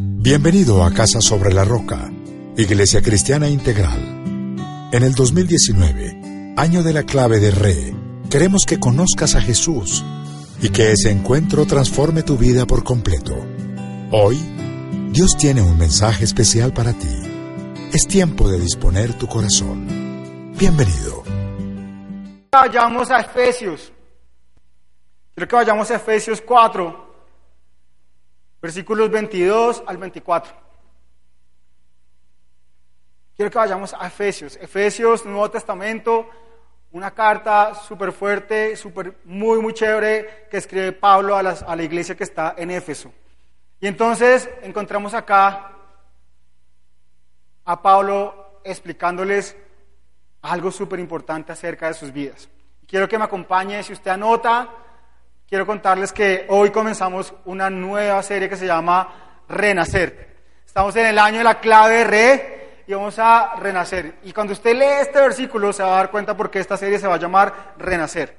Bienvenido a Casa sobre la Roca, Iglesia Cristiana Integral. En el 2019, año de la clave de Re, queremos que conozcas a Jesús y que ese encuentro transforme tu vida por completo. Hoy, Dios tiene un mensaje especial para ti. Es tiempo de disponer tu corazón. Bienvenido. Vayamos a Efesios. Quiero que vayamos a Efesios 4, versículos 22 al 24. Quiero que vayamos a Efesios. Efesios, Nuevo Testamento, una carta súper fuerte, súper, muy, muy chévere que escribe Pablo a, a la iglesia que está en Éfeso. Y entonces encontramos acá a Pablo explicándoles algo súper importante acerca de sus vidas. Quiero que me acompañe, si usted anota, quiero contarles que hoy comenzamos una nueva serie que se llama Renacer. Estamos en el año de la clave re y vamos a renacer. Y cuando usted lee este versículo se va a dar cuenta por qué esta serie se va a llamar Renacer.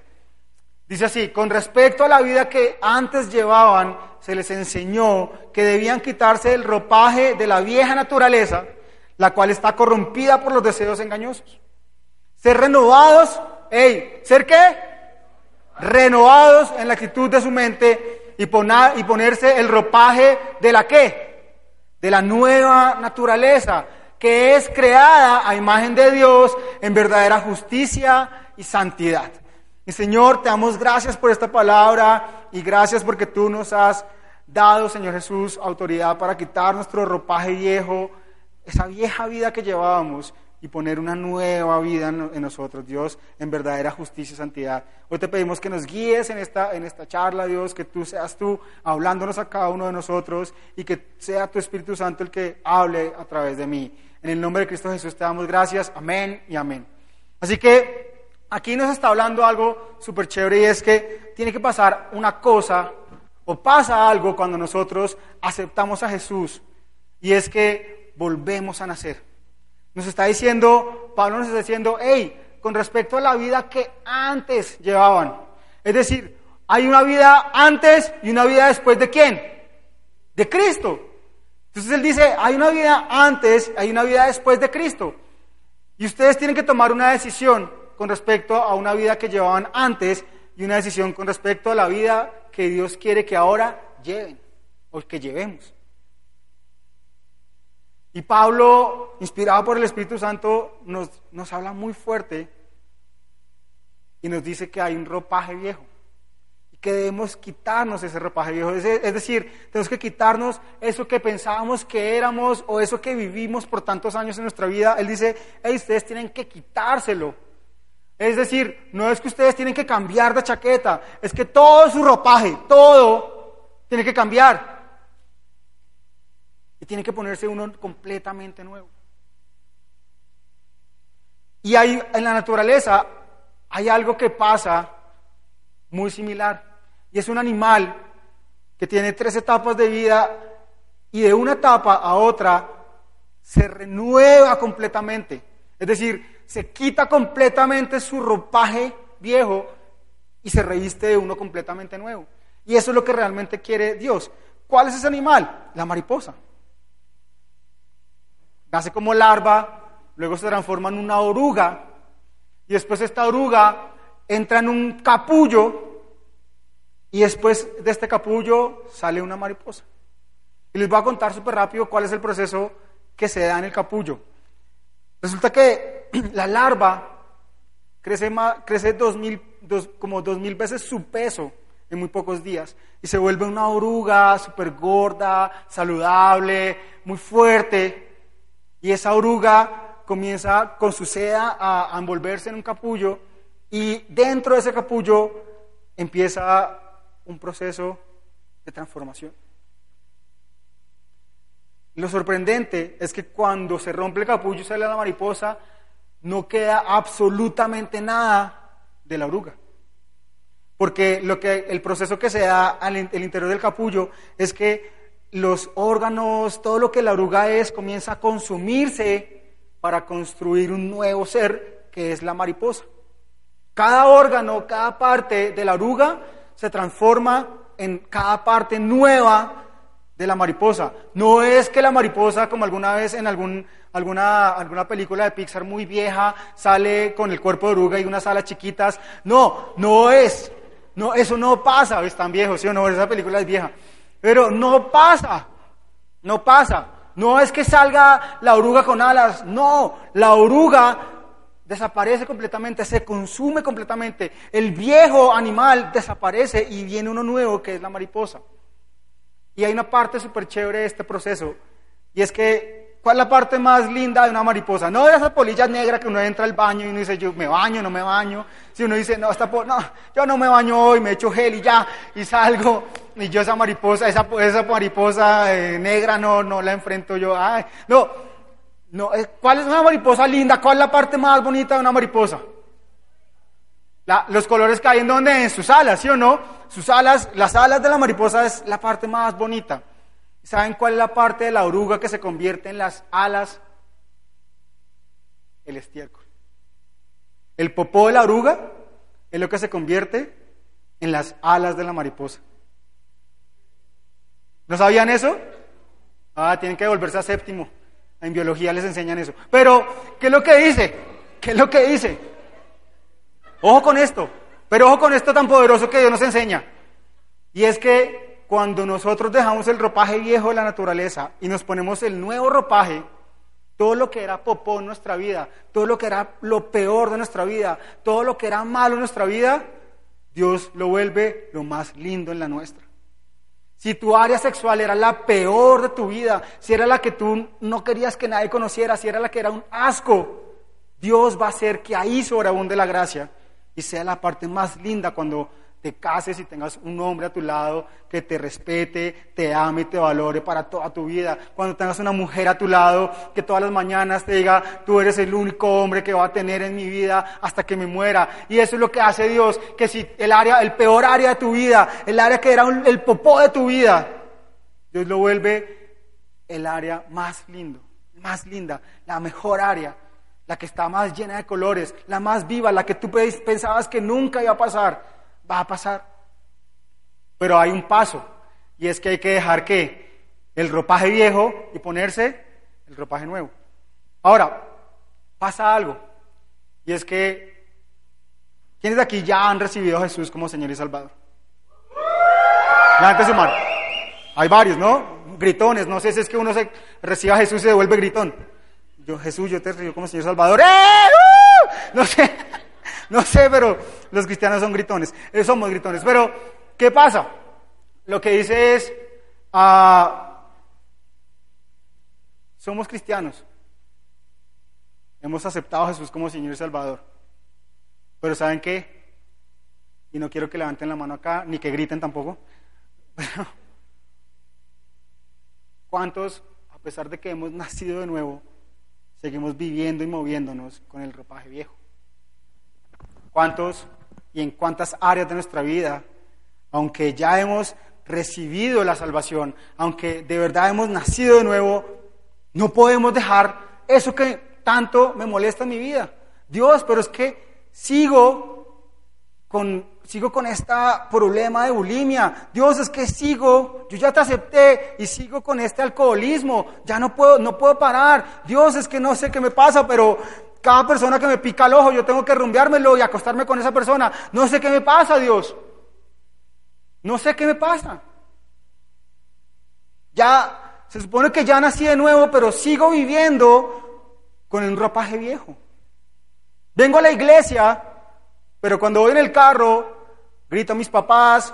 Dice así, con respecto a la vida que antes llevaban, se les enseñó que debían quitarse el ropaje de la vieja naturaleza, la cual está corrompida por los deseos engañosos. Ser renovados, hey, ¿ser qué? Renovados en la actitud de su mente y, ponerse el ropaje de la qué? De la nueva naturaleza, que es creada a imagen de Dios en verdadera justicia y santidad. Y Señor, te damos gracias por esta palabra y gracias porque tú nos has dado, Señor Jesús, autoridad para quitar nuestro ropaje viejo, esa vieja vida que llevábamos y poner una nueva vida en, nosotros, Dios, en verdadera justicia y santidad. Hoy te pedimos que nos guíes en esta, en esta charla, Dios, que tú seas tú hablándonos a cada uno de nosotros y que sea tu Espíritu Santo el que hable a través de mí. En el nombre de Cristo Jesús te damos gracias, amén y amén. Así que aquí nos está hablando algo súper chévere y es que tiene que pasar una cosa o pasa algo cuando nosotros aceptamos a Jesús y es que volvemos a nacer. Nos está diciendo, Pablo nos está diciendo, hey, con respecto a la vida que antes llevaban. Es decir, hay una vida antes y una vida después de quién? De Cristo. Entonces él dice, hay una vida antes, hay una vida después de Cristo. Y ustedes tienen que tomar una decisión con respecto a una vida que llevaban antes y una decisión con respecto a la vida que Dios quiere que ahora lleven o que llevemos. Y Pablo, inspirado por el Espíritu Santo, nos, nos habla muy fuerte y nos dice que hay un ropaje viejo y que debemos quitarnos ese ropaje viejo. Es, decir, tenemos que quitarnos eso que pensábamos que éramos o eso que vivimos por tantos años en nuestra vida. Él dice, hey, ustedes tienen que quitárselo. Es decir, no es que ustedes tienen que cambiar de chaqueta, es que todo su ropaje, todo, tiene que cambiar y tiene que ponerse uno completamente nuevo. Y hay, en la naturaleza hay algo que pasa muy similar. Y es un animal que tiene tres etapas de vida y de una etapa a otra se renueva completamente. Es decir, se quita completamente su ropaje viejo y se reviste de uno completamente nuevo. Y eso es lo que realmente quiere Dios. ¿Cuál es ese animal? La mariposa nace como larva, luego se transforma en una oruga, y después esta oruga entra en un capullo, y después de este capullo sale una mariposa. Y les voy a contar súper rápido cuál es el proceso que se da en el capullo. Resulta que la larva crece, crece dos mil, como dos mil veces su peso en muy pocos días y se vuelve una oruga súper gorda, saludable, muy fuerte. Y esa oruga comienza con su seda a, envolverse en un capullo y dentro de ese capullo empieza un proceso de transformación. Lo sorprendente es que cuando se rompe el capullo y sale la mariposa, no queda absolutamente nada de la oruga. Porque lo que, el proceso que se da al el interior del capullo es que los órganos, todo lo que la oruga es, comienza a consumirse para construir un nuevo ser que es la mariposa. Cada órgano, cada parte de la oruga se transforma en cada parte nueva de la mariposa. No es que la mariposa, como alguna vez en algún, alguna, alguna película de Pixar muy vieja, sale con el cuerpo de oruga y unas alas chiquitas. No, no es. No, eso no pasa. Es tan viejo, ¿sí o no? Esa película es vieja. Pero no pasa. No pasa. No es que salga la oruga con alas. No, la oruga desaparece completamente, se consume completamente. El viejo animal desaparece y viene uno nuevo que es la mariposa. Y hay una parte súper chévere de este proceso, y es que, ¿cuál es la parte más linda de una mariposa? No de esas polillas negras que uno entra al baño y uno dice, yo me baño, no me baño. Si uno dice, no, esta no, yo no me baño hoy, me echo gel y ya, y salgo, y yo esa mariposa, esa, esa mariposa eh, negra no, no la enfrento yo. Ay, no, no, eh, ¿cuál es una mariposa linda? ¿Cuál es la parte más bonita de una mariposa? los colores que hay en donde, en sus alas, ¿sí o no? Sus alas, las alas de la mariposa es la parte más bonita. ¿Saben cuál es la parte de la oruga que se convierte en las alas? El estiércol. El popó de la oruga es lo que se convierte en las alas de la mariposa. ¿No sabían eso? Ah, tienen que volverse a séptimo. En biología les enseñan eso. Pero, ¿qué es lo que dice? ¿Qué es lo que dice? Ojo con esto, pero ojo con esto tan poderoso que Dios nos enseña. Y es que cuando nosotros dejamos el ropaje viejo de la naturaleza y nos ponemos el nuevo ropaje, todo lo que era popó en nuestra vida, todo lo que era lo peor de nuestra vida, todo lo que era malo en nuestra vida, Dios lo vuelve lo más lindo en la nuestra. Si tu área sexual era la peor de tu vida, si era la que tú no querías que nadie conociera, si era la que era un asco, Dios va a hacer que ahí sobreabunde la gracia y sea la parte más linda cuando te cases y tengas un hombre a tu lado que te respete, te ame y te valore para toda tu vida. Cuando tengas una mujer a tu lado que todas las mañanas te diga, tú eres el único hombre que va a tener en mi vida hasta que me muera. Y eso es lo que hace Dios, que si el área, el peor área de tu vida, el área que era el popó de tu vida, Dios lo vuelve el área más lindo, más linda, la mejor área la que está más llena de colores, la más viva, la que tú pensabas que nunca iba a pasar, va a pasar. Pero hay un paso, y es que hay que dejar que el ropaje viejo y ponerse el ropaje nuevo. Ahora, pasa algo, y es que, ¿quiénes de aquí ya han recibido a Jesús como Señor y Salvador? Levanten su mano. Hay varios, ¿no? Gritones, no sé si es que uno se recibe a Jesús y se devuelve gritón. Yo, Jesús, yo te río como Señor Salvador. ¡Eh! ¡Uh! No sé, no sé, pero los cristianos son gritones. Eh, somos gritones. Pero, ¿qué pasa? Lo que dice es, ah, somos cristianos. Hemos aceptado a Jesús como Señor y Salvador. Pero ¿saben qué? Y no quiero que levanten la mano acá, ni que griten tampoco. ¿cuántos, a pesar de que hemos nacido de nuevo, seguimos viviendo y moviéndonos con el ropaje viejo. ¿Cuántos y en cuántas áreas de nuestra vida, aunque ya hemos recibido la salvación, aunque de verdad hemos nacido de nuevo, no podemos dejar eso que tanto me molesta en mi vida? Dios, pero es que sigo con sigo con este problema de bulimia. Dios, es que sigo, yo ya te acepté y sigo con este alcoholismo. Ya no puedo, no puedo parar. Dios, es que no sé qué me pasa, pero cada persona que me pica el ojo, yo tengo que rumbeármelo y acostarme con esa persona. No sé qué me pasa, Dios. No sé qué me pasa. Ya, se supone que ya nací de nuevo, pero sigo viviendo con un ropaje viejo. Vengo a la iglesia, pero cuando voy en el carro, grito a mis papás,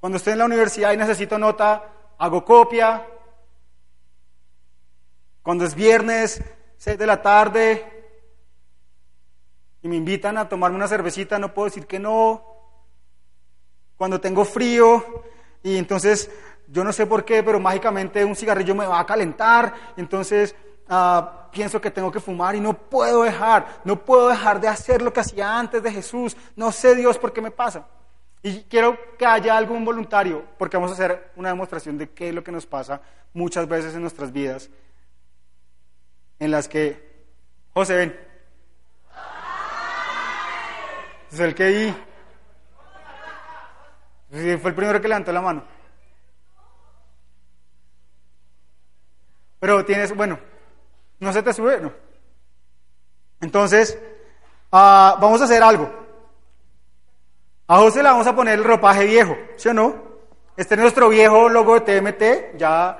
cuando estoy en la universidad y necesito nota, hago copia, cuando es viernes, 6 de la tarde, y me invitan a tomarme una cervecita, no puedo decir que no, cuando tengo frío, y entonces yo no sé por qué, pero mágicamente un cigarrillo me va a calentar, entonces Ah, pienso que tengo que fumar y no puedo dejar, no puedo dejar de hacer lo que hacía antes de Jesús. No sé Dios por qué me pasa. Y quiero que haya algún voluntario, porque vamos a hacer una demostración de qué es lo que nos pasa muchas veces en nuestras vidas, en las que, José, ven. Es el que ahí. Fue el primero que levantó la mano. pero tienes, bueno, no se te sube, no. Entonces, ah, vamos a hacer algo. A José le vamos a poner el ropaje viejo, ¿sí o no? Este es nuestro viejo logo de TMT, ya,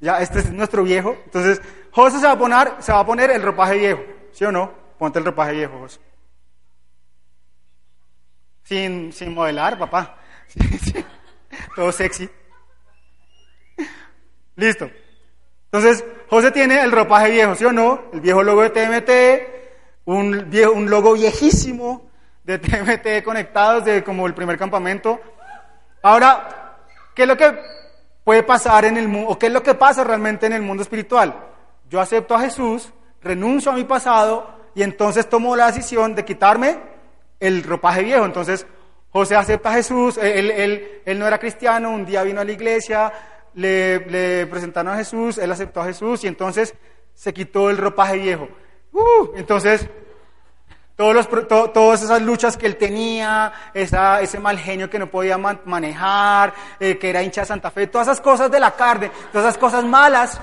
ya, este es nuestro viejo. Entonces, José se va a poner, se va a poner el ropaje viejo, ¿sí o no? Ponte el ropaje viejo, José. Sin, sin modelar, papá. Todo sexy. Listo. Entonces, José tiene el ropaje viejo, ¿sí o no? El viejo logo de TMT, un, viejo, un logo viejísimo de TMT conectados de como el primer campamento. Ahora, ¿qué es lo que puede pasar en el mundo, o qué es lo que pasa realmente en el mundo espiritual? Yo acepto a Jesús, renuncio a mi pasado y entonces tomo la decisión de quitarme el ropaje viejo. Entonces, José acepta a Jesús, él, él, él no era cristiano, un día vino a la iglesia, le, presentaron a Jesús, él aceptó a Jesús y entonces se quitó el ropaje viejo. Uh, entonces, todos los, to, todas esas luchas que él tenía, esa, ese mal genio que no podía man, manejar, eh, que era hincha de Santa Fe, todas esas cosas de la carne, todas esas cosas malas,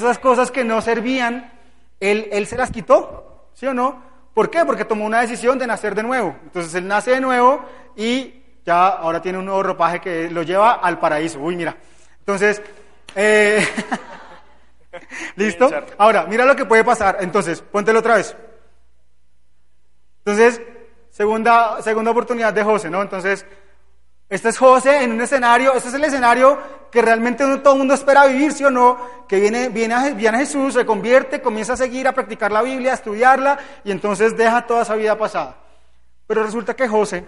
todas esas cosas que no servían, él, él se las quitó, ¿sí o no? ¿Por qué? Porque tomó una decisión de nacer de nuevo. Entonces él nace de nuevo y ya ahora tiene un nuevo ropaje que lo lleva al paraíso. Uy, mira. Entonces, eh, ¿listo? Ahora, mira lo que puede pasar. Entonces, póntelo otra vez. Entonces, segunda, segunda oportunidad de José, ¿no? Entonces, este es José en un escenario, este es el escenario que realmente todo el mundo espera vivir, ¿sí o no? Que viene, viene, a, viene Jesús, se convierte, comienza a seguir, a practicar la Biblia, a estudiarla, y entonces deja toda esa vida pasada. Pero resulta que José,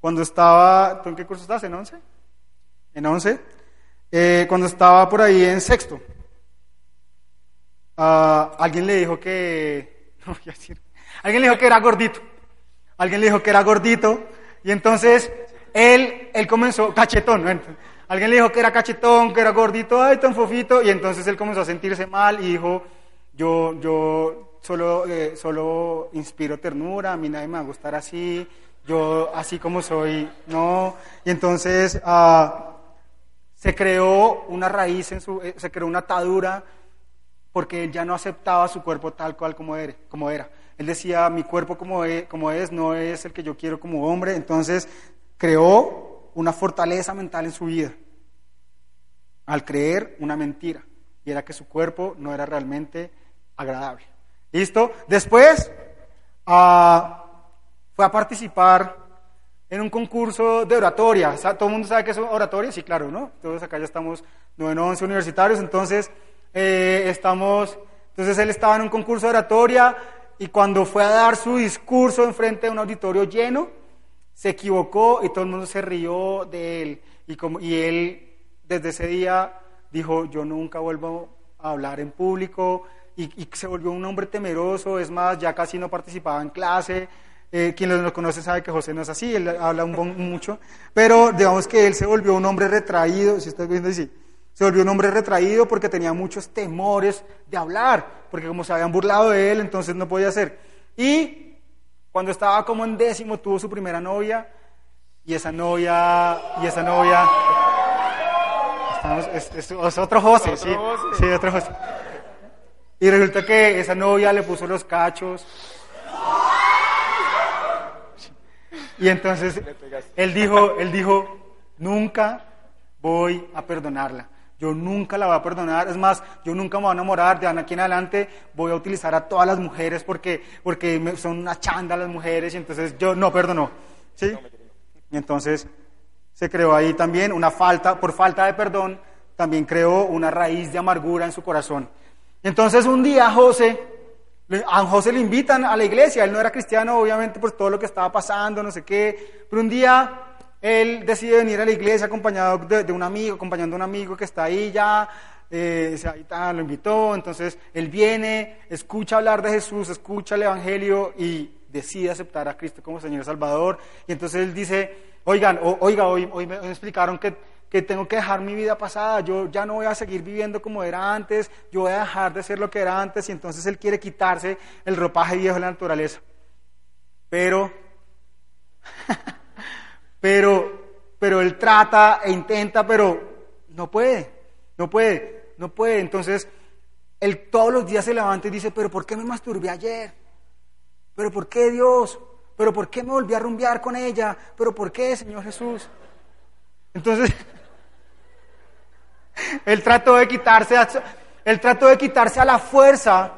cuando estaba, ¿tú en qué curso estás? ¿En 11? En 11. Eh, cuando estaba por ahí en sexto, uh, alguien le dijo que, no voy a decir, alguien le dijo que era gordito, alguien le dijo que era gordito, y entonces él, él comenzó, cachetón, ¿no? alguien le dijo que era cachetón, que era gordito, ay, tan fofito, y entonces él comenzó a sentirse mal y dijo, yo, yo solo, eh, solo inspiro ternura, a mí nadie me va a gustar así, yo así como soy, no, y entonces... Uh, se creó una raíz, en su, eh, se creó una atadura porque él ya no aceptaba su cuerpo tal cual como era. Él decía, mi cuerpo es, como es no es el que yo quiero como hombre. Entonces creó una fortaleza mental en su vida al creer una mentira. Y era que su cuerpo no era realmente agradable. ¿Listo? Después uh, fue a participar en un concurso de oratoria. ¿Todo el mundo sabe qué es oratoria? Sí, claro, ¿no? Todos acá ya estamos 9, 11 universitarios, entonces eh, estamos, entonces él estaba en un concurso de oratoria y cuando fue a dar su discurso en frente de un auditorio lleno, se equivocó y todo el mundo se rió de él. Y, como, y él desde ese día dijo, yo nunca vuelvo a hablar en público y, se volvió un hombre temeroso, es más, ya casi no participaba en clase. Eh, quien lo conoce sabe que José no es así, él habla un mucho, pero digamos que él se volvió un hombre retraído, si estás viendo así, se volvió un hombre retraído porque tenía muchos temores de hablar, porque como se habían burlado de él, entonces no podía hacer. Y cuando estaba como en décimo tuvo su primera novia, y esa novia, y esa novia, es, es, es, otro José, sí, sí, otro José. Y resulta que esa novia le puso los cachos Y entonces él dijo, él dijo, nunca voy a perdonarla. Yo nunca la voy a perdonar. Es más, yo nunca me voy a enamorar. De aquí en adelante voy a utilizar a todas las mujeres porque, porque son una chanda las mujeres. Y entonces yo no perdono. ¿Sí? Y entonces se creó ahí también una falta, por falta de perdón, también creó una raíz de amargura en su corazón. Entonces un día José a José le invitan a la iglesia, él no era cristiano obviamente por todo lo que estaba pasando, no sé qué, pero un día él decide venir a la iglesia acompañado de, un amigo, acompañando a un amigo que está ahí ya, eh, ahí está, lo invitó, entonces él viene, escucha hablar de Jesús, escucha el Evangelio y decide aceptar a Cristo como Señor Salvador, y entonces él dice, oigan, oiga, hoy, hoy me explicaron que que tengo que dejar mi vida pasada, yo ya no voy a seguir viviendo como era antes, yo voy a dejar de ser lo que era antes y entonces él quiere quitarse el ropaje viejo de la naturaleza. Pero, pero, pero él trata e intenta, pero no puede, no puede. no puede. Entonces, él todos los días se levanta y dice, pero ¿por qué me masturbé ayer? ¿Pero por qué Dios? ¿Pero por qué me volví a rumbear con ella? ¿Pero por qué, Señor Jesús? Entonces, él trató de quitarse, él trató de quitarse a la fuerza,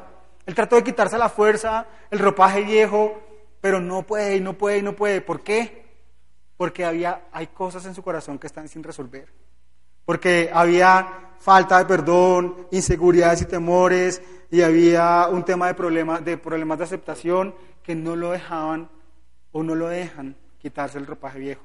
él trató de quitarse a la fuerza el ropaje viejo, pero no puede, y no puede, y no puede. ¿Por qué? Porque había, hay cosas en su corazón que están sin resolver. Porque había falta de perdón, inseguridades y temores, y había un tema de problemas, de problemas de aceptación que no lo dejaban o no lo dejan quitarse el ropaje viejo.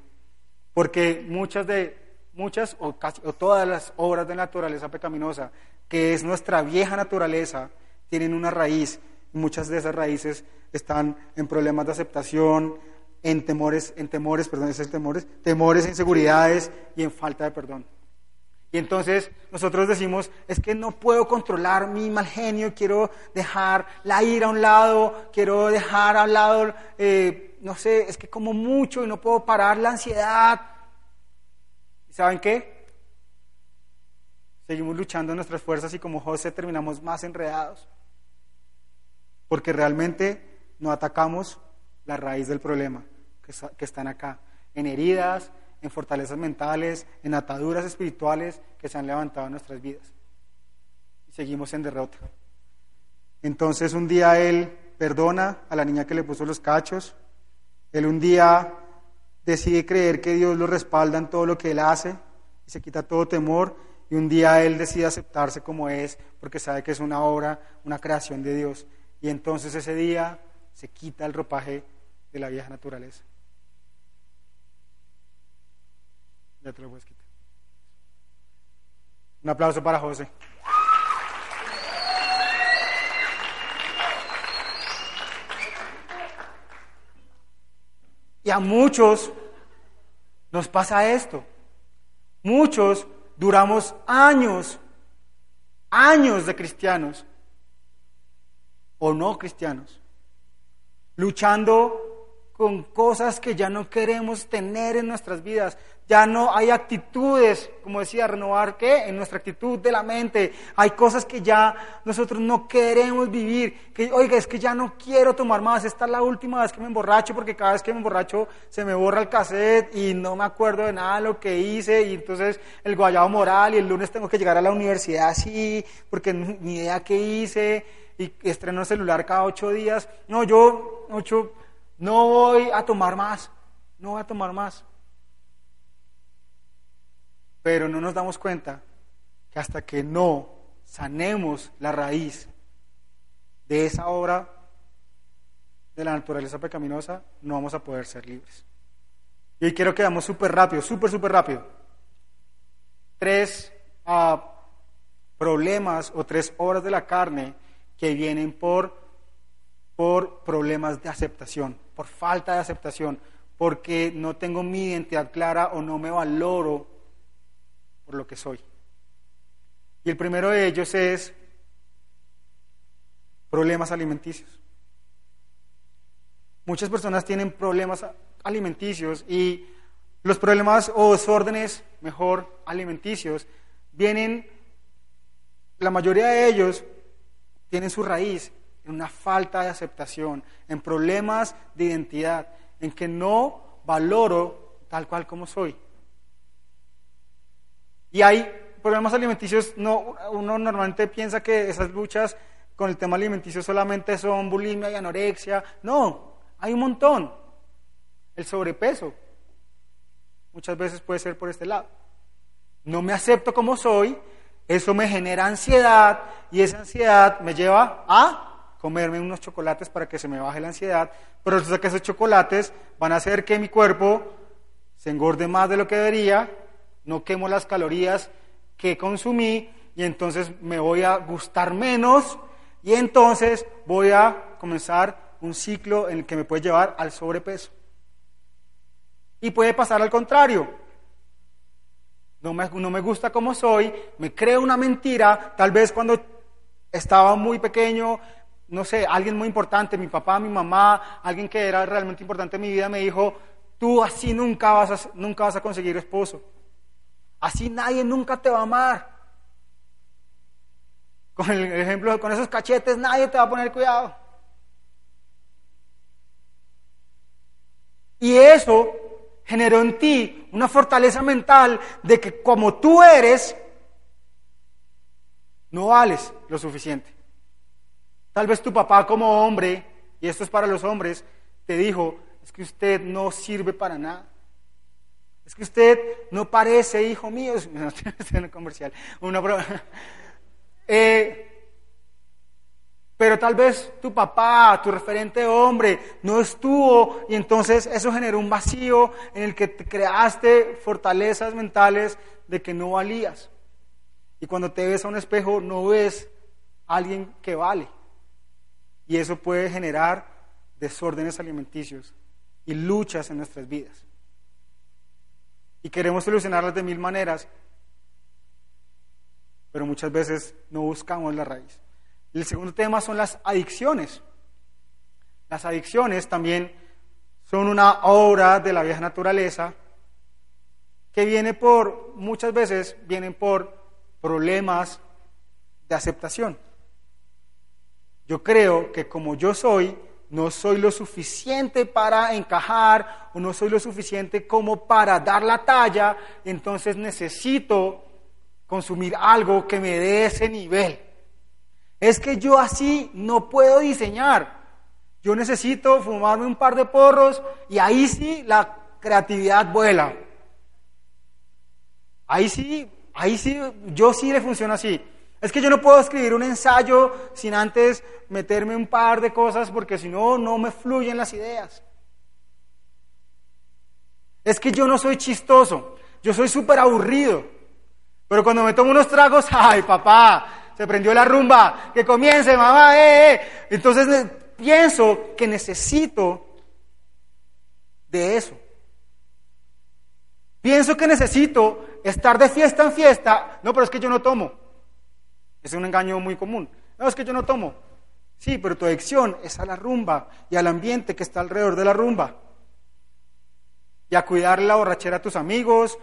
Porque muchas de, muchas o casi o todas las obras de naturaleza pecaminosa, que es nuestra vieja naturaleza, tienen una raíz. Muchas de esas raíces están en problemas de aceptación, en temores, en temores, perdón, esos temores, temores, inseguridades y en falta de perdón. Y entonces nosotros decimos, es que no puedo controlar mi mal genio, quiero dejar la ira a un lado, quiero dejar a un lado, eh, no sé, es que como mucho y no puedo parar la ansiedad. ¿Y saben qué? Seguimos luchando nuestras fuerzas y como José terminamos más enredados. Porque realmente no atacamos la raíz del problema que, están acá, en heridas, en fortalezas mentales, en ataduras espirituales que se han levantado en nuestras vidas. Y seguimos en derrota. Entonces un día él perdona a la niña que le puso los cachos. Él un día decide creer que Dios lo respalda en todo lo que él hace y se quita todo temor. Y un día él decide aceptarse como es porque sabe que es una obra, una creación de Dios. Y entonces ese día se quita el ropaje de la vieja naturaleza. Ya te lo puedes quitar. Un aplauso para José. Y a muchos nos pasa esto. Muchos duramos años, años de cristianos o no cristianos, luchando con cosas que ya no queremos tener en nuestras vidas. Ya no hay actitudes, como decía, renovar qué? En nuestra actitud de la mente. Hay cosas que ya nosotros no queremos vivir. Que, oiga, es que ya no quiero tomar más. Esta es la última vez que me emborracho porque cada vez que me emborracho se me borra el cassette y no me acuerdo de nada de lo que hice. Y entonces el guayabo moral y el lunes tengo que llegar a la universidad así porque ni idea qué hice. Y estreno el celular cada ocho días. No, yo, ocho no voy a tomar más, no voy a tomar más. Pero no nos damos cuenta que hasta que no sanemos la raíz de esa obra de la naturaleza pecaminosa, no vamos a poder ser libres. Y hoy quiero que vamos súper rápido, súper, súper rápido. Tres ah, problemas o tres obras de la carne que vienen por por problemas de aceptación, por falta de aceptación, porque no tengo mi identidad clara o no me valoro por lo que soy. Y el primero de ellos es problemas alimenticios. Muchas personas tienen problemas alimenticios y los problemas o desórdenes, mejor, alimenticios, vienen, la mayoría de ellos tienen su raíz en una falta de aceptación, en problemas de identidad, en que no valoro tal cual como soy. Y hay problemas alimenticios, no, uno normalmente piensa que esas luchas con el tema alimenticio solamente son bulimia y anorexia. No, hay un montón. El sobrepeso muchas veces puede ser por este lado. No me acepto como soy, eso me genera ansiedad y esa ansiedad me lleva a comerme unos chocolates para que se me baje la ansiedad, pero resulta que esos chocolates van a hacer que mi cuerpo se engorde más de lo que debería, no quemo las calorías que consumí y entonces me voy a gustar menos y entonces voy a comenzar un ciclo en el que me puede llevar al sobrepeso. Y puede pasar al contrario. No me, no me gusta como soy, me creo una mentira, tal vez cuando estaba muy pequeño no sé, alguien muy importante, mi papá, mi mamá, alguien que era realmente importante en mi vida, me dijo, tú así nunca vas a, conseguir esposo. Así nadie nunca te va a amar. Con el ejemplo, con esos cachetes nadie te va a poner cuidado. Y eso generó en ti una fortaleza mental de que como tú eres, no vales lo suficiente. Tal vez tu papá como hombre, y esto es para los hombres, te dijo, es que usted no sirve para nada. Es que usted no parece hijo mío. No comercial. Una eh, pero tal vez tu papá, tu referente hombre, no estuvo y entonces eso generó un vacío en el que te creaste fortalezas mentales de que no valías. Y cuando te ves a un espejo no ves a alguien que vale. Y eso puede generar desórdenes alimenticios y luchas en nuestras vidas. Y queremos solucionarlas de mil maneras, pero muchas veces no buscamos la raíz. El segundo tema son las adicciones. Las adicciones también son una obra de la vieja naturaleza que viene por, muchas veces vienen por problemas de aceptación. Yo creo que como yo soy, no soy lo suficiente para encajar o no soy lo suficiente como para dar la talla, entonces necesito consumir algo que me dé ese nivel. Es que yo así no puedo diseñar. Yo necesito fumarme un par de porros y ahí sí la creatividad vuela. Ahí sí, ahí sí, yo sí le funciona así. Es que yo no puedo escribir un ensayo sin antes meterme un par de cosas porque si no, no me fluyen las ideas. Es que yo no soy chistoso, yo soy súper aburrido. Pero cuando me tomo unos tragos, ay papá, se prendió la rumba, que comience, mamá, eh, eh. Entonces pienso que necesito de eso. Pienso que necesito estar de fiesta en fiesta. No, pero es que yo no tomo. Es un engaño muy común. No, es que yo no tomo. Sí, pero tu adicción es a la rumba y al ambiente que está alrededor de la rumba. Y a cuidar la borrachera a tus amigos,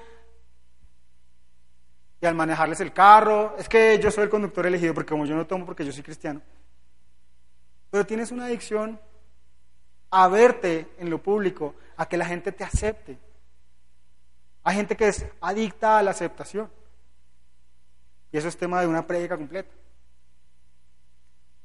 y al manejarles el carro, es que yo soy el conductor elegido porque como yo no tomo porque yo soy cristiano. Pero tienes una adicción a verte en lo público, a que la gente te acepte. Hay gente que es adicta a la aceptación. Y eso es tema de una prédica completa.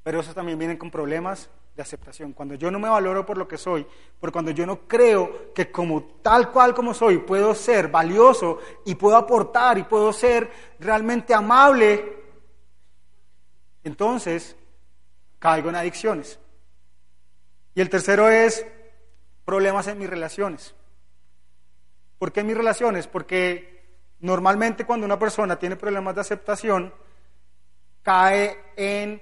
Pero eso también viene con problemas de aceptación. Cuando yo no me valoro por lo que soy, por cuando yo no creo que como tal cual como soy puedo ser valioso y puedo aportar y puedo ser realmente amable, entonces caigo en adicciones. Y el tercero es problemas en mis relaciones. ¿Por qué en mis relaciones? Porque normalmente cuando una persona tiene problemas de aceptación, cae en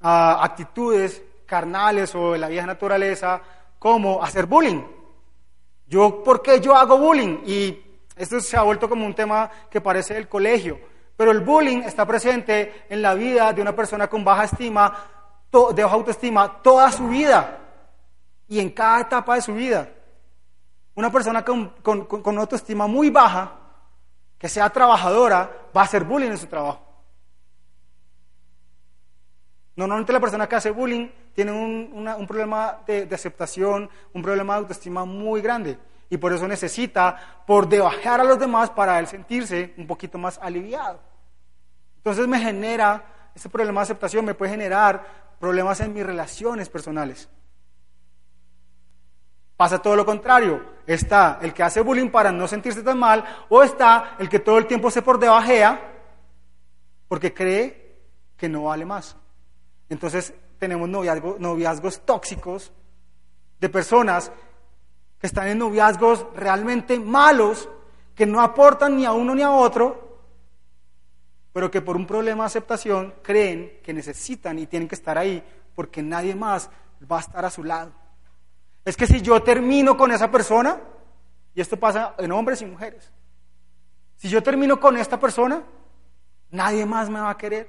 ah, actitudes carnales o de la vieja naturaleza, como hacer bullying. Yo, ¿por qué yo hago bullying? Y esto se ha vuelto como un tema que parece del colegio. Pero el bullying está presente en la vida de una persona con baja estima, de baja autoestima, toda su vida y en cada etapa de su vida. Una persona con, con autoestima muy baja, que sea trabajadora, va a hacer bullying en su trabajo. Normalmente la persona que hace bullying tiene un, problema de, aceptación, un problema de autoestima muy grande. Y por eso necesita por debajar a los demás para él sentirse un poquito más aliviado. Entonces me genera, ese problema de aceptación me puede generar problemas en mis relaciones personales. Pasa todo lo contrario. Está el que hace bullying para no sentirse tan mal o está el que todo el tiempo se por debajea porque cree que no vale más. Entonces tenemos noviazgos tóxicos de personas que están en noviazgos realmente malos, que no aportan ni a uno ni a otro, pero que por un problema de aceptación creen que necesitan y tienen que estar ahí porque nadie más va a estar a su lado. Es que si yo termino con esa persona, y esto pasa en hombres y mujeres, si yo termino con esta persona, nadie más me va a querer.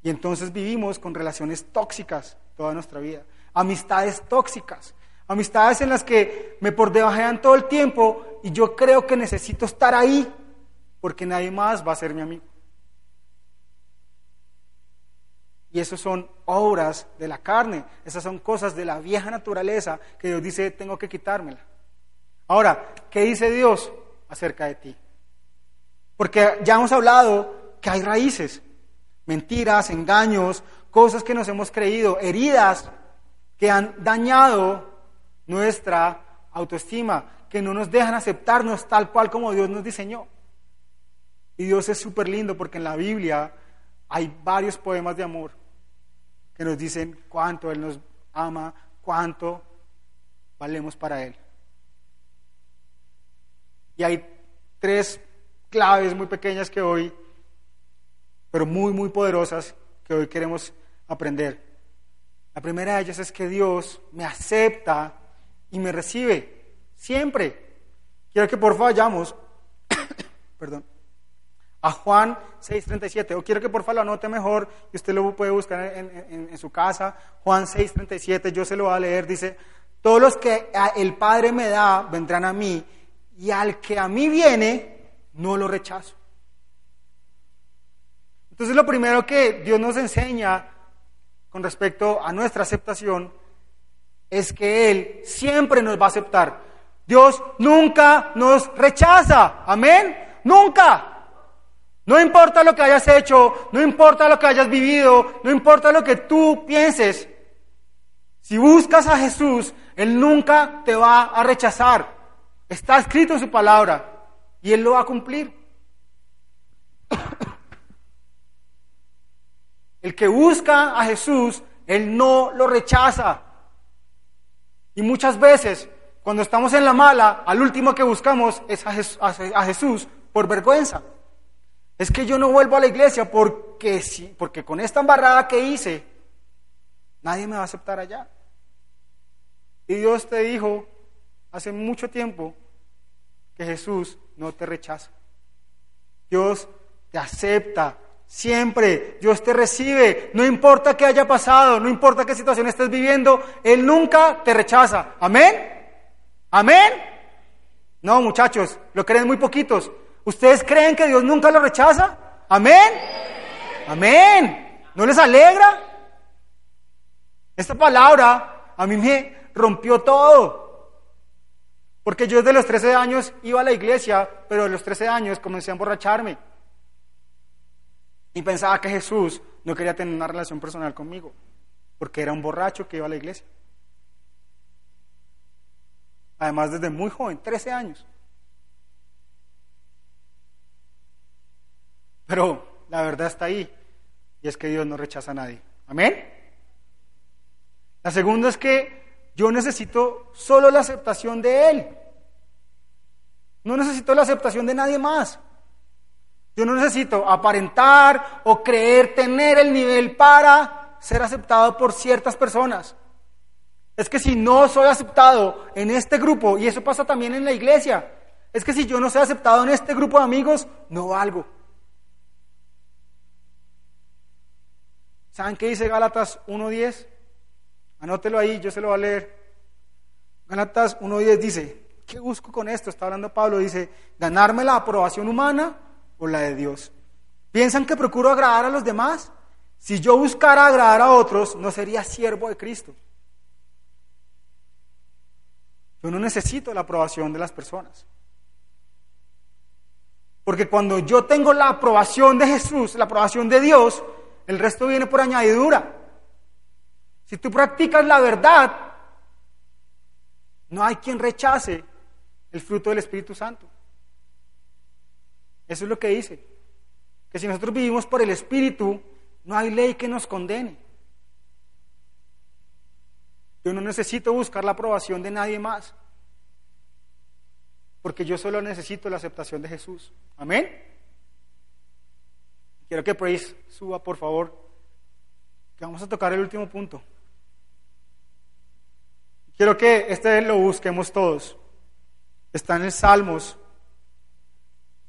Y entonces vivimos con relaciones tóxicas toda nuestra vida, amistades tóxicas, amistades en las que me por debajean todo el tiempo y yo creo que necesito estar ahí porque nadie más va a ser mi amigo. Y eso son obras de la carne, esas son cosas de la vieja naturaleza que Dios dice, tengo que quitármela. Ahora, ¿qué dice Dios acerca de ti? Porque ya hemos hablado que hay raíces, mentiras, engaños, cosas que nos hemos creído, heridas que han dañado nuestra autoestima, que no nos dejan aceptarnos tal cual como Dios nos diseñó. Y Dios es súper lindo porque en la Biblia hay varios poemas de amor que nos dicen cuánto Él nos ama, cuánto valemos para Él. Y hay tres claves muy pequeñas que hoy, pero muy, muy poderosas, que hoy queremos aprender. La primera de ellas es que Dios me acepta y me recibe siempre. Quiero que por favor vayamos, perdón, a Juan 6:37. O quiero que por favor lo anote mejor y usted lo puede buscar en, su casa. Juan 6:37, yo se lo voy a leer. Dice, todos los que el Padre me da vendrán a mí y al que a mí viene, no lo rechazo. Entonces lo primero que Dios nos enseña con respecto a nuestra aceptación es que Él siempre nos va a aceptar. Dios nunca nos rechaza. Amén. Nunca. No importa lo que hayas hecho, no importa lo que hayas vivido, no importa lo que tú pienses. Si buscas a Jesús, Él nunca te va a rechazar. Está escrito en su palabra y Él lo va a cumplir. El que busca a Jesús, Él no lo rechaza. Y muchas veces, cuando estamos en la mala, al último que buscamos es a, Jesús por vergüenza. Es que yo no vuelvo a la iglesia porque, si, porque con esta embarrada que hice, nadie me va a aceptar allá. Y Dios te dijo hace mucho tiempo que Jesús no te rechaza. Dios te acepta siempre. Dios te recibe. No importa qué haya pasado, no importa qué situación estés viviendo, Él nunca te rechaza. Amén. Amén. No, muchachos, lo creen muy poquitos. ¿Ustedes creen que Dios nunca lo rechaza? Amén. Amén. ¿No les alegra? Esta palabra a mí me rompió todo. Porque yo desde los 13 años iba a la iglesia, pero de los 13 años comencé a emborracharme. Y pensaba que Jesús no quería tener una relación personal conmigo, porque era un borracho que iba a la iglesia. Además, desde muy joven, 13 años. Pero la verdad está ahí, y es que Dios no rechaza a nadie. Amén. La segunda es que yo necesito solo la aceptación de Él. No necesito la aceptación de nadie más. Yo no necesito aparentar o creer tener el nivel para ser aceptado por ciertas personas. Es que si no soy aceptado en este grupo, y eso pasa también en la iglesia, es que si yo no soy aceptado en este grupo de amigos, no valgo. ¿Saben qué dice Gálatas 1.10? Anótelo ahí, yo se lo voy a leer. Galatas 1.10 dice, ¿qué busco con esto? Está hablando Pablo, dice, ganarme la aprobación humana o la de Dios. ¿Piensan que procuro agradar a los demás? Si yo buscara agradar a otros, no sería siervo de Cristo. Yo no necesito la aprobación de las personas. Porque cuando yo tengo la aprobación de Jesús, la aprobación de Dios, el resto viene por añadidura. Si tú practicas la verdad, no hay quien rechace el fruto del Espíritu Santo. Eso es lo que dice. Que si nosotros vivimos por el Espíritu, no hay ley que nos condene. Yo no necesito buscar la aprobación de nadie más. Porque yo solo necesito la aceptación de Jesús. Amén. Quiero que Praise suba, por favor. Que vamos a tocar el último punto. Quiero que este lo busquemos todos. Está en el Salmos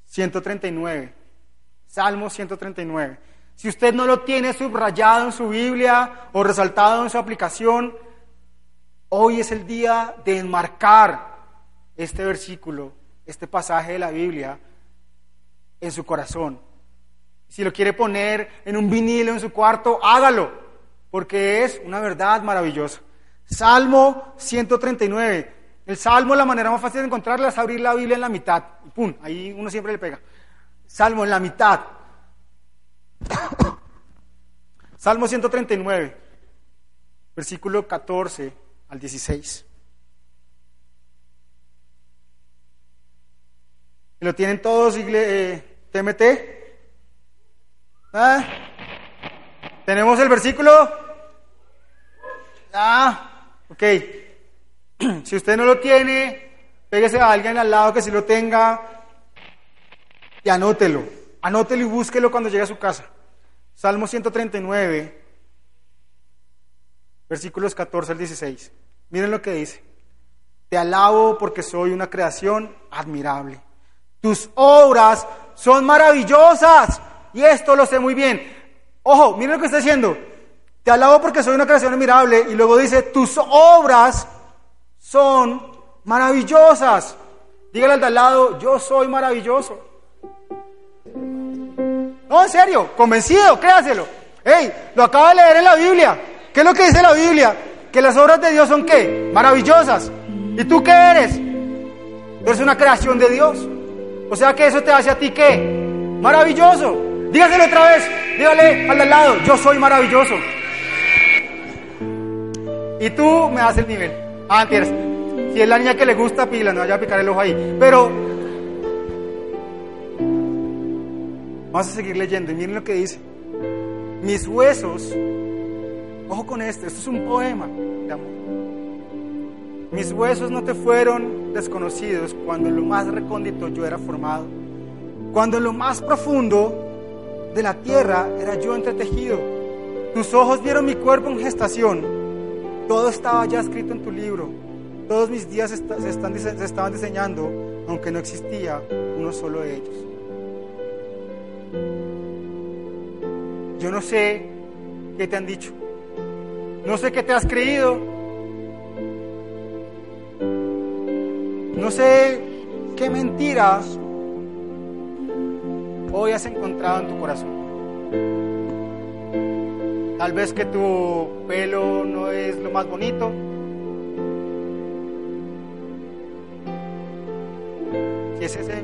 139. Salmos 139. Si usted no lo tiene subrayado en su Biblia o resaltado en su aplicación, hoy es el día de enmarcar este versículo, este pasaje de la Biblia en su corazón. Si lo quiere poner en un vinilo en su cuarto, hágalo, porque es una verdad maravillosa. Salmo 139. El salmo, la manera más fácil de encontrarla es abrir la Biblia en la mitad. Pum, ahí uno siempre le pega. Salmo en la mitad. Salmo 139, versículo 14 al 16. ¿Lo tienen todos, eh, TMT? ¿Ah? ¿Tenemos el versículo? Ah, ok. Si usted no lo tiene, pégese a alguien al lado que sí lo tenga y anótelo. Anótelo y búsquelo cuando llegue a su casa. Salmo 139, versículos 14 al 16. Miren lo que dice. Te alabo porque soy una creación admirable. Tus obras son maravillosas. Y esto lo sé muy bien. Ojo, miren lo que está diciendo. Te alabo porque soy una creación admirable. Y luego dice, tus obras son maravillosas. Dígale al de al lado, yo soy maravilloso. No, en serio, convencido, créaselo. Hey, lo acaba de leer en la Biblia. ¿Qué es lo que dice la Biblia? Que las obras de Dios son qué? Maravillosas. ¿Y tú qué eres? Tú eres una creación de Dios. O sea que eso te hace a ti qué? Maravilloso. Dígaselo otra vez. Dígale al lado, yo soy maravilloso. Y tú me das el nivel. Ah, Si es la niña que le gusta, pila, no vaya a picar el ojo ahí. Pero vamos a seguir leyendo y miren lo que dice. Mis huesos, ojo con esto, esto es un poema de amor. Mis huesos no te fueron desconocidos cuando en lo más recóndito yo era formado. Cuando en lo más profundo de la tierra era yo entretejido. Tus ojos vieron mi cuerpo en gestación todo estaba ya escrito en tu libro. Todos mis días se, están, se estaban diseñando, aunque no existía uno solo de ellos. Yo no sé qué te han dicho. No sé qué te has creído. No sé qué mentiras hoy has encontrado en tu corazón. Tal vez que tu pelo no es lo más bonito. Si es ese,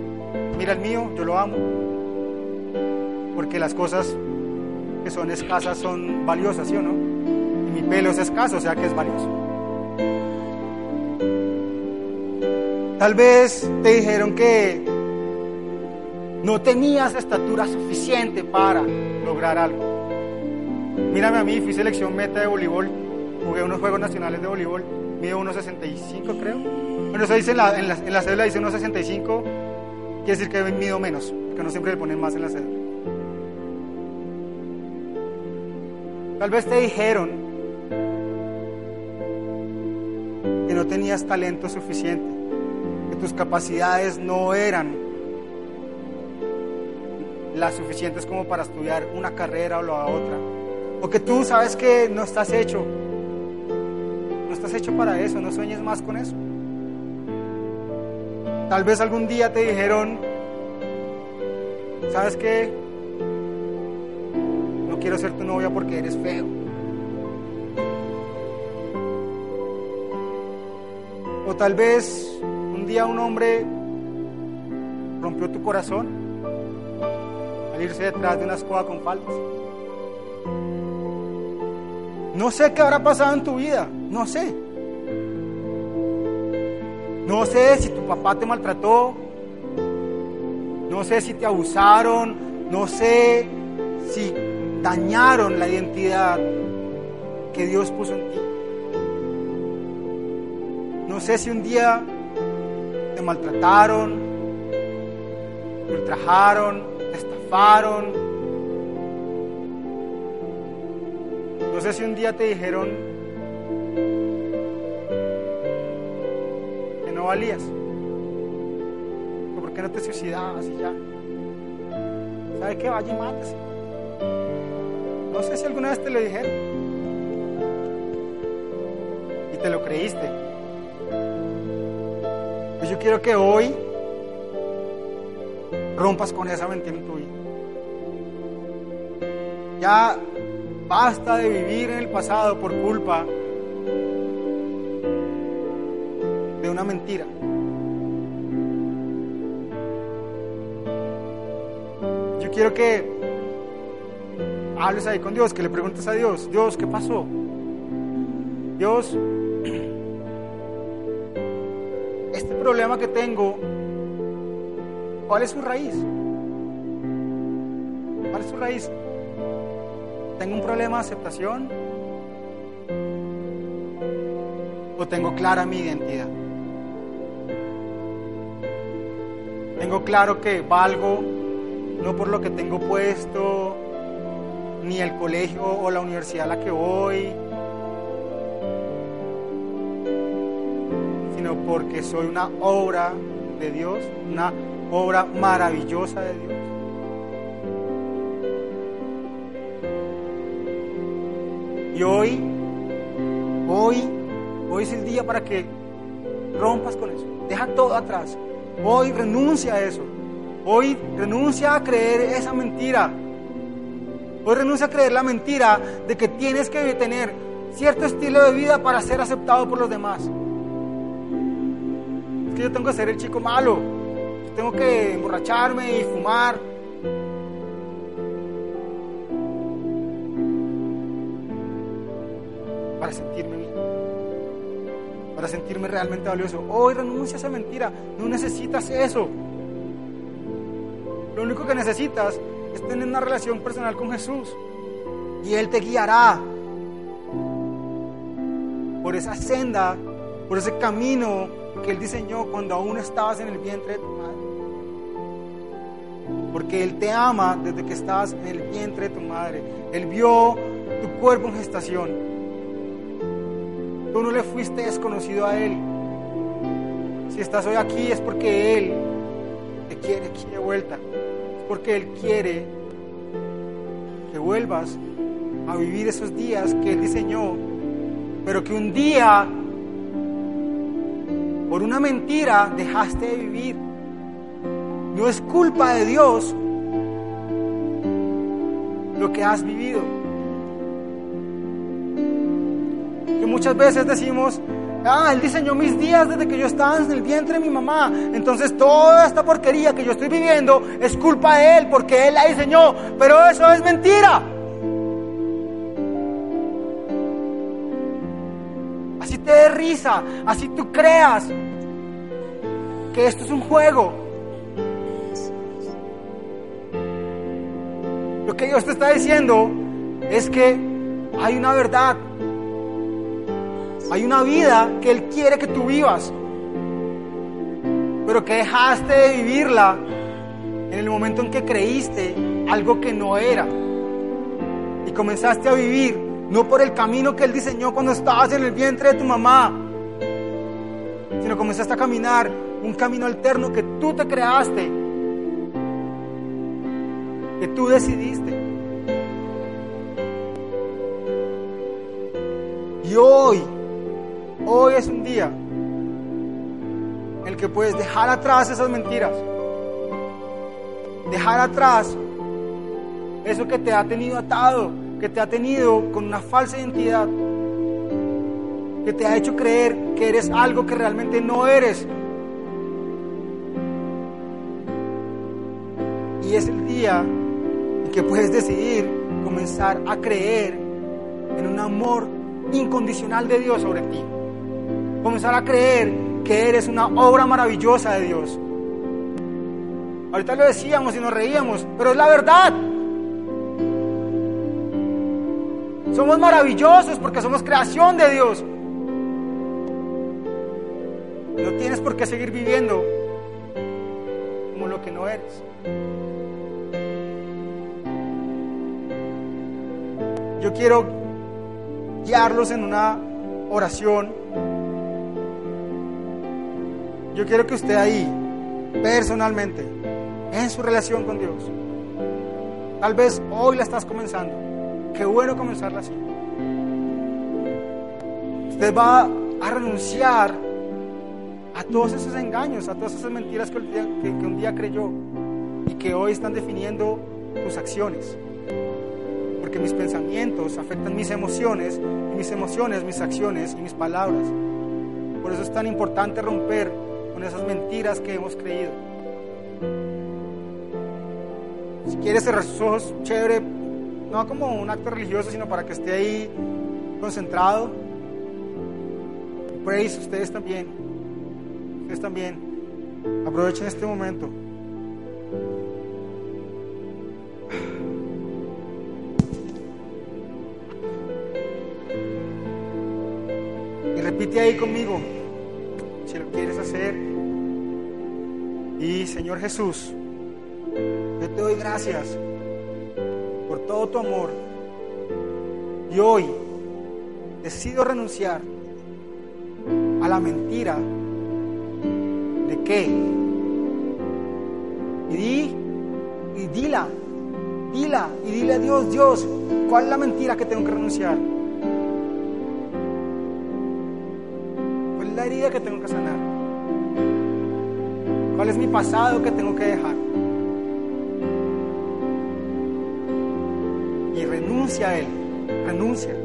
mira el mío, yo lo amo. Porque las cosas que son escasas son valiosas, ¿sí o no? Y mi pelo es escaso, o sea que es valioso. Tal vez te dijeron que no tenías estatura suficiente para lograr algo. Mírame a mí, fui selección meta de voleibol, jugué unos Juegos Nacionales de voleibol, mido 1,65 creo. Bueno, eso dice en la, en la, cédula, dice 1,65, quiere decir que mido menos, que no siempre le ponen más en la cédula. Tal vez te dijeron que no tenías talento suficiente, que tus capacidades no eran las suficientes como para estudiar una carrera o la otra o que tú sabes que no estás hecho. No estás hecho para eso, no sueñes más con eso. Tal vez algún día te dijeron, ¿sabes qué? No quiero ser tu novia porque eres feo. O tal vez un día un hombre rompió tu corazón irse detrás de una escoba con faltas. No sé qué habrá pasado en tu vida, no sé. No sé si tu papá te maltrató, no sé si te abusaron, no sé si dañaron la identidad que Dios puso en ti. No sé si un día te maltrataron, te ultrajaron, estafaron, No sé si un día te dijeron que no valías. ¿Por qué no te suicidabas y ya? ¿Sabe qué? Vaya y mátese. No sé si alguna vez te lo dijeron. Y te lo creíste. Pues yo quiero que hoy rompas con esa mentira en tu vida. Ya basta de vivir en el pasado por culpa de una mentira. Yo quiero que hables ahí con Dios, que le preguntes a Dios, Dios, ¿qué pasó? Dios, este problema que tengo, ¿cuál es su raíz? ¿Cuál es su raíz? ¿Tengo un problema de aceptación? ¿O tengo clara mi identidad? Tengo claro que valgo no por lo que tengo puesto, ni el colegio o la universidad a la que voy, sino porque soy una obra de Dios, una obra maravillosa de Dios. Y hoy, hoy, hoy es el día para que rompas con eso. Deja todo atrás. Hoy renuncia a eso. Hoy renuncia a creer esa mentira. Hoy renuncia a creer la mentira de que tienes que tener cierto estilo de vida para ser aceptado por los demás. Es que yo tengo que ser el chico malo. Yo tengo que emborracharme y fumar. Para sentirme. Para sentirme realmente valioso. Hoy renuncia a esa mentira. No necesitas eso. Lo único que necesitas es tener una relación personal con Jesús. Y Él te guiará por esa senda, por ese camino que Él diseñó cuando aún estabas en el vientre de tu madre. Porque Él te ama desde que estabas en el vientre de tu madre. Él vio tu cuerpo en gestación. Tú no le fuiste desconocido a Él. Si estás hoy aquí es porque Él te quiere aquí de vuelta porque Él quiere que vuelvas a vivir esos días que Él diseñó, pero que un día, por una mentira, dejaste de vivir. No es culpa de Dios lo que has vivido. Muchas veces decimos, Ah, Él diseñó mis días desde que yo estaba en el vientre de mi mamá. Entonces toda esta porquería que yo estoy viviendo es culpa de Él porque Él la diseñó. Pero eso es mentira. Así te dé risa, así tú creas que esto es un juego. Lo que Dios te está diciendo es que hay una verdad hay una vida que Él quiere que tú vivas, pero que dejaste de vivirla en el momento en que creíste algo que no era. Y comenzaste a vivir no por el camino que Él diseñó cuando estabas en el vientre de tu mamá, sino comenzaste a caminar un camino alterno que tú te creaste, que tú decidiste. Y hoy Hoy es un día en el que puedes dejar atrás esas mentiras. Dejar atrás eso que te ha tenido atado, que te ha tenido con una falsa identidad, que te ha hecho creer que eres algo que realmente no eres. Y es el día en que puedes decidir comenzar a creer en un amor incondicional de Dios sobre ti comenzar a creer que eres una obra maravillosa de Dios. Ahorita lo decíamos y nos reíamos, pero es la verdad. Somos maravillosos porque somos creación de Dios. No tienes por qué seguir viviendo como lo que no eres. Yo quiero guiarlos en una oración yo quiero que usted ahí, personalmente, en su relación con Dios, tal vez hoy la estás comenzando. Qué bueno comenzarla así. Usted va a renunciar a todos esos engaños, a todas esas mentiras que, un día creyó y que hoy están definiendo tus acciones. porque mis pensamientos afectan mis emociones, y mis emociones, mis acciones y mis palabras. Por eso es tan importante romper esas mentiras que hemos creído. Si quieres cerrar sus ojos, chévere, no como un acto religioso, sino para que esté ahí concentrado. Praise, ustedes también. Ustedes también. Aprovechen este momento. Y repite ahí conmigo, si lo quieres hacer. Y Señor Jesús, yo te doy gracias por todo tu amor. Y hoy decido renunciar a la mentira de qué. Y di, y dila, dila, y dile a Dios, Dios, ¿cuál es la mentira que tengo que renunciar? ¿Cuál es la herida que tengo que sanar? ¿Cuál es mi pasado que tengo que dejar? Y renuncia a él, renuncia.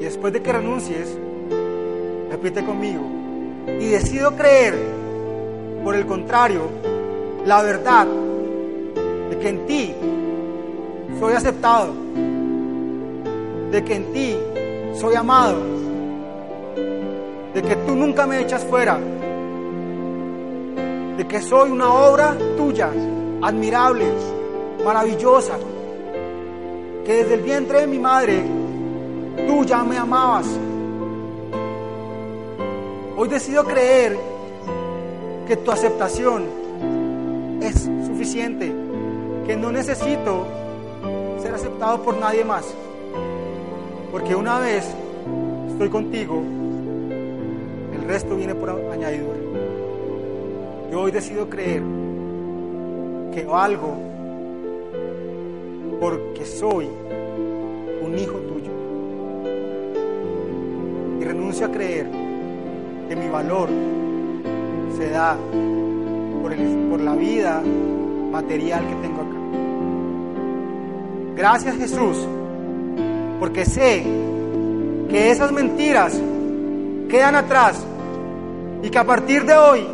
Y después de que renuncies, repite conmigo, y decido creer, por el contrario, la verdad de que en ti soy aceptado, de que en ti soy amado, de que tú nunca me echas fuera, de que soy una obra tuya, admirable, maravillosa, que desde el vientre de mi madre tú ya me amabas. Hoy decido creer que tu aceptación es suficiente, que no necesito ser aceptado por nadie más, porque una vez estoy contigo, el resto viene por añadidura. Yo hoy decido creer que valgo porque soy un hijo tuyo. Y renuncio a creer que mi valor se da por, el- por la vida material que tengo acá. Gracias Jesús, porque sé que esas mentiras quedan atrás y que a partir de hoy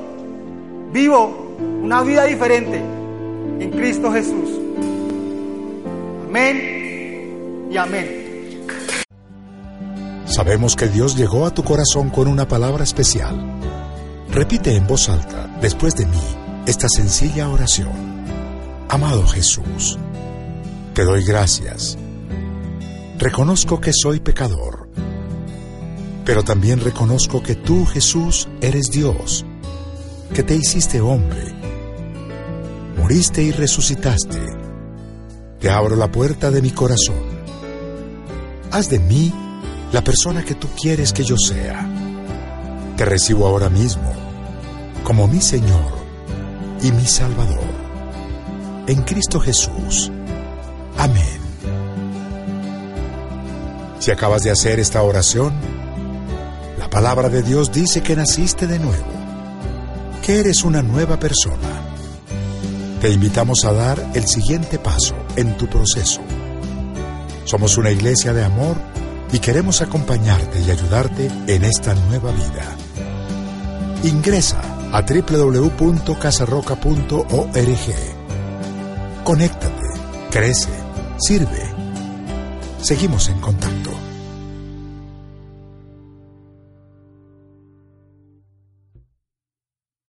vivo una vida diferente en Cristo Jesús. Amén y amén. Sabemos que Dios llegó a tu corazón con una palabra especial. Repite en voz alta, después de mí, esta sencilla oración. Amado Jesús, te doy gracias. Reconozco que soy pecador, pero también reconozco que tú, Jesús, eres Dios, que te hiciste hombre, moriste y resucitaste. Te abro la puerta de mi corazón. Haz de mí la persona que tú quieres que yo sea. Te recibo ahora mismo como mi Señor y mi Salvador. En Cristo Jesús. Amén. Si acabas de hacer esta oración, la palabra de Dios dice que naciste de nuevo, que eres una nueva persona. Te invitamos a dar el siguiente paso en tu proceso. Somos una iglesia de amor y queremos acompañarte y ayudarte en esta nueva vida. Ingresa a www.casarroca.org. Conéctate, crece, sirve. Seguimos en contacto.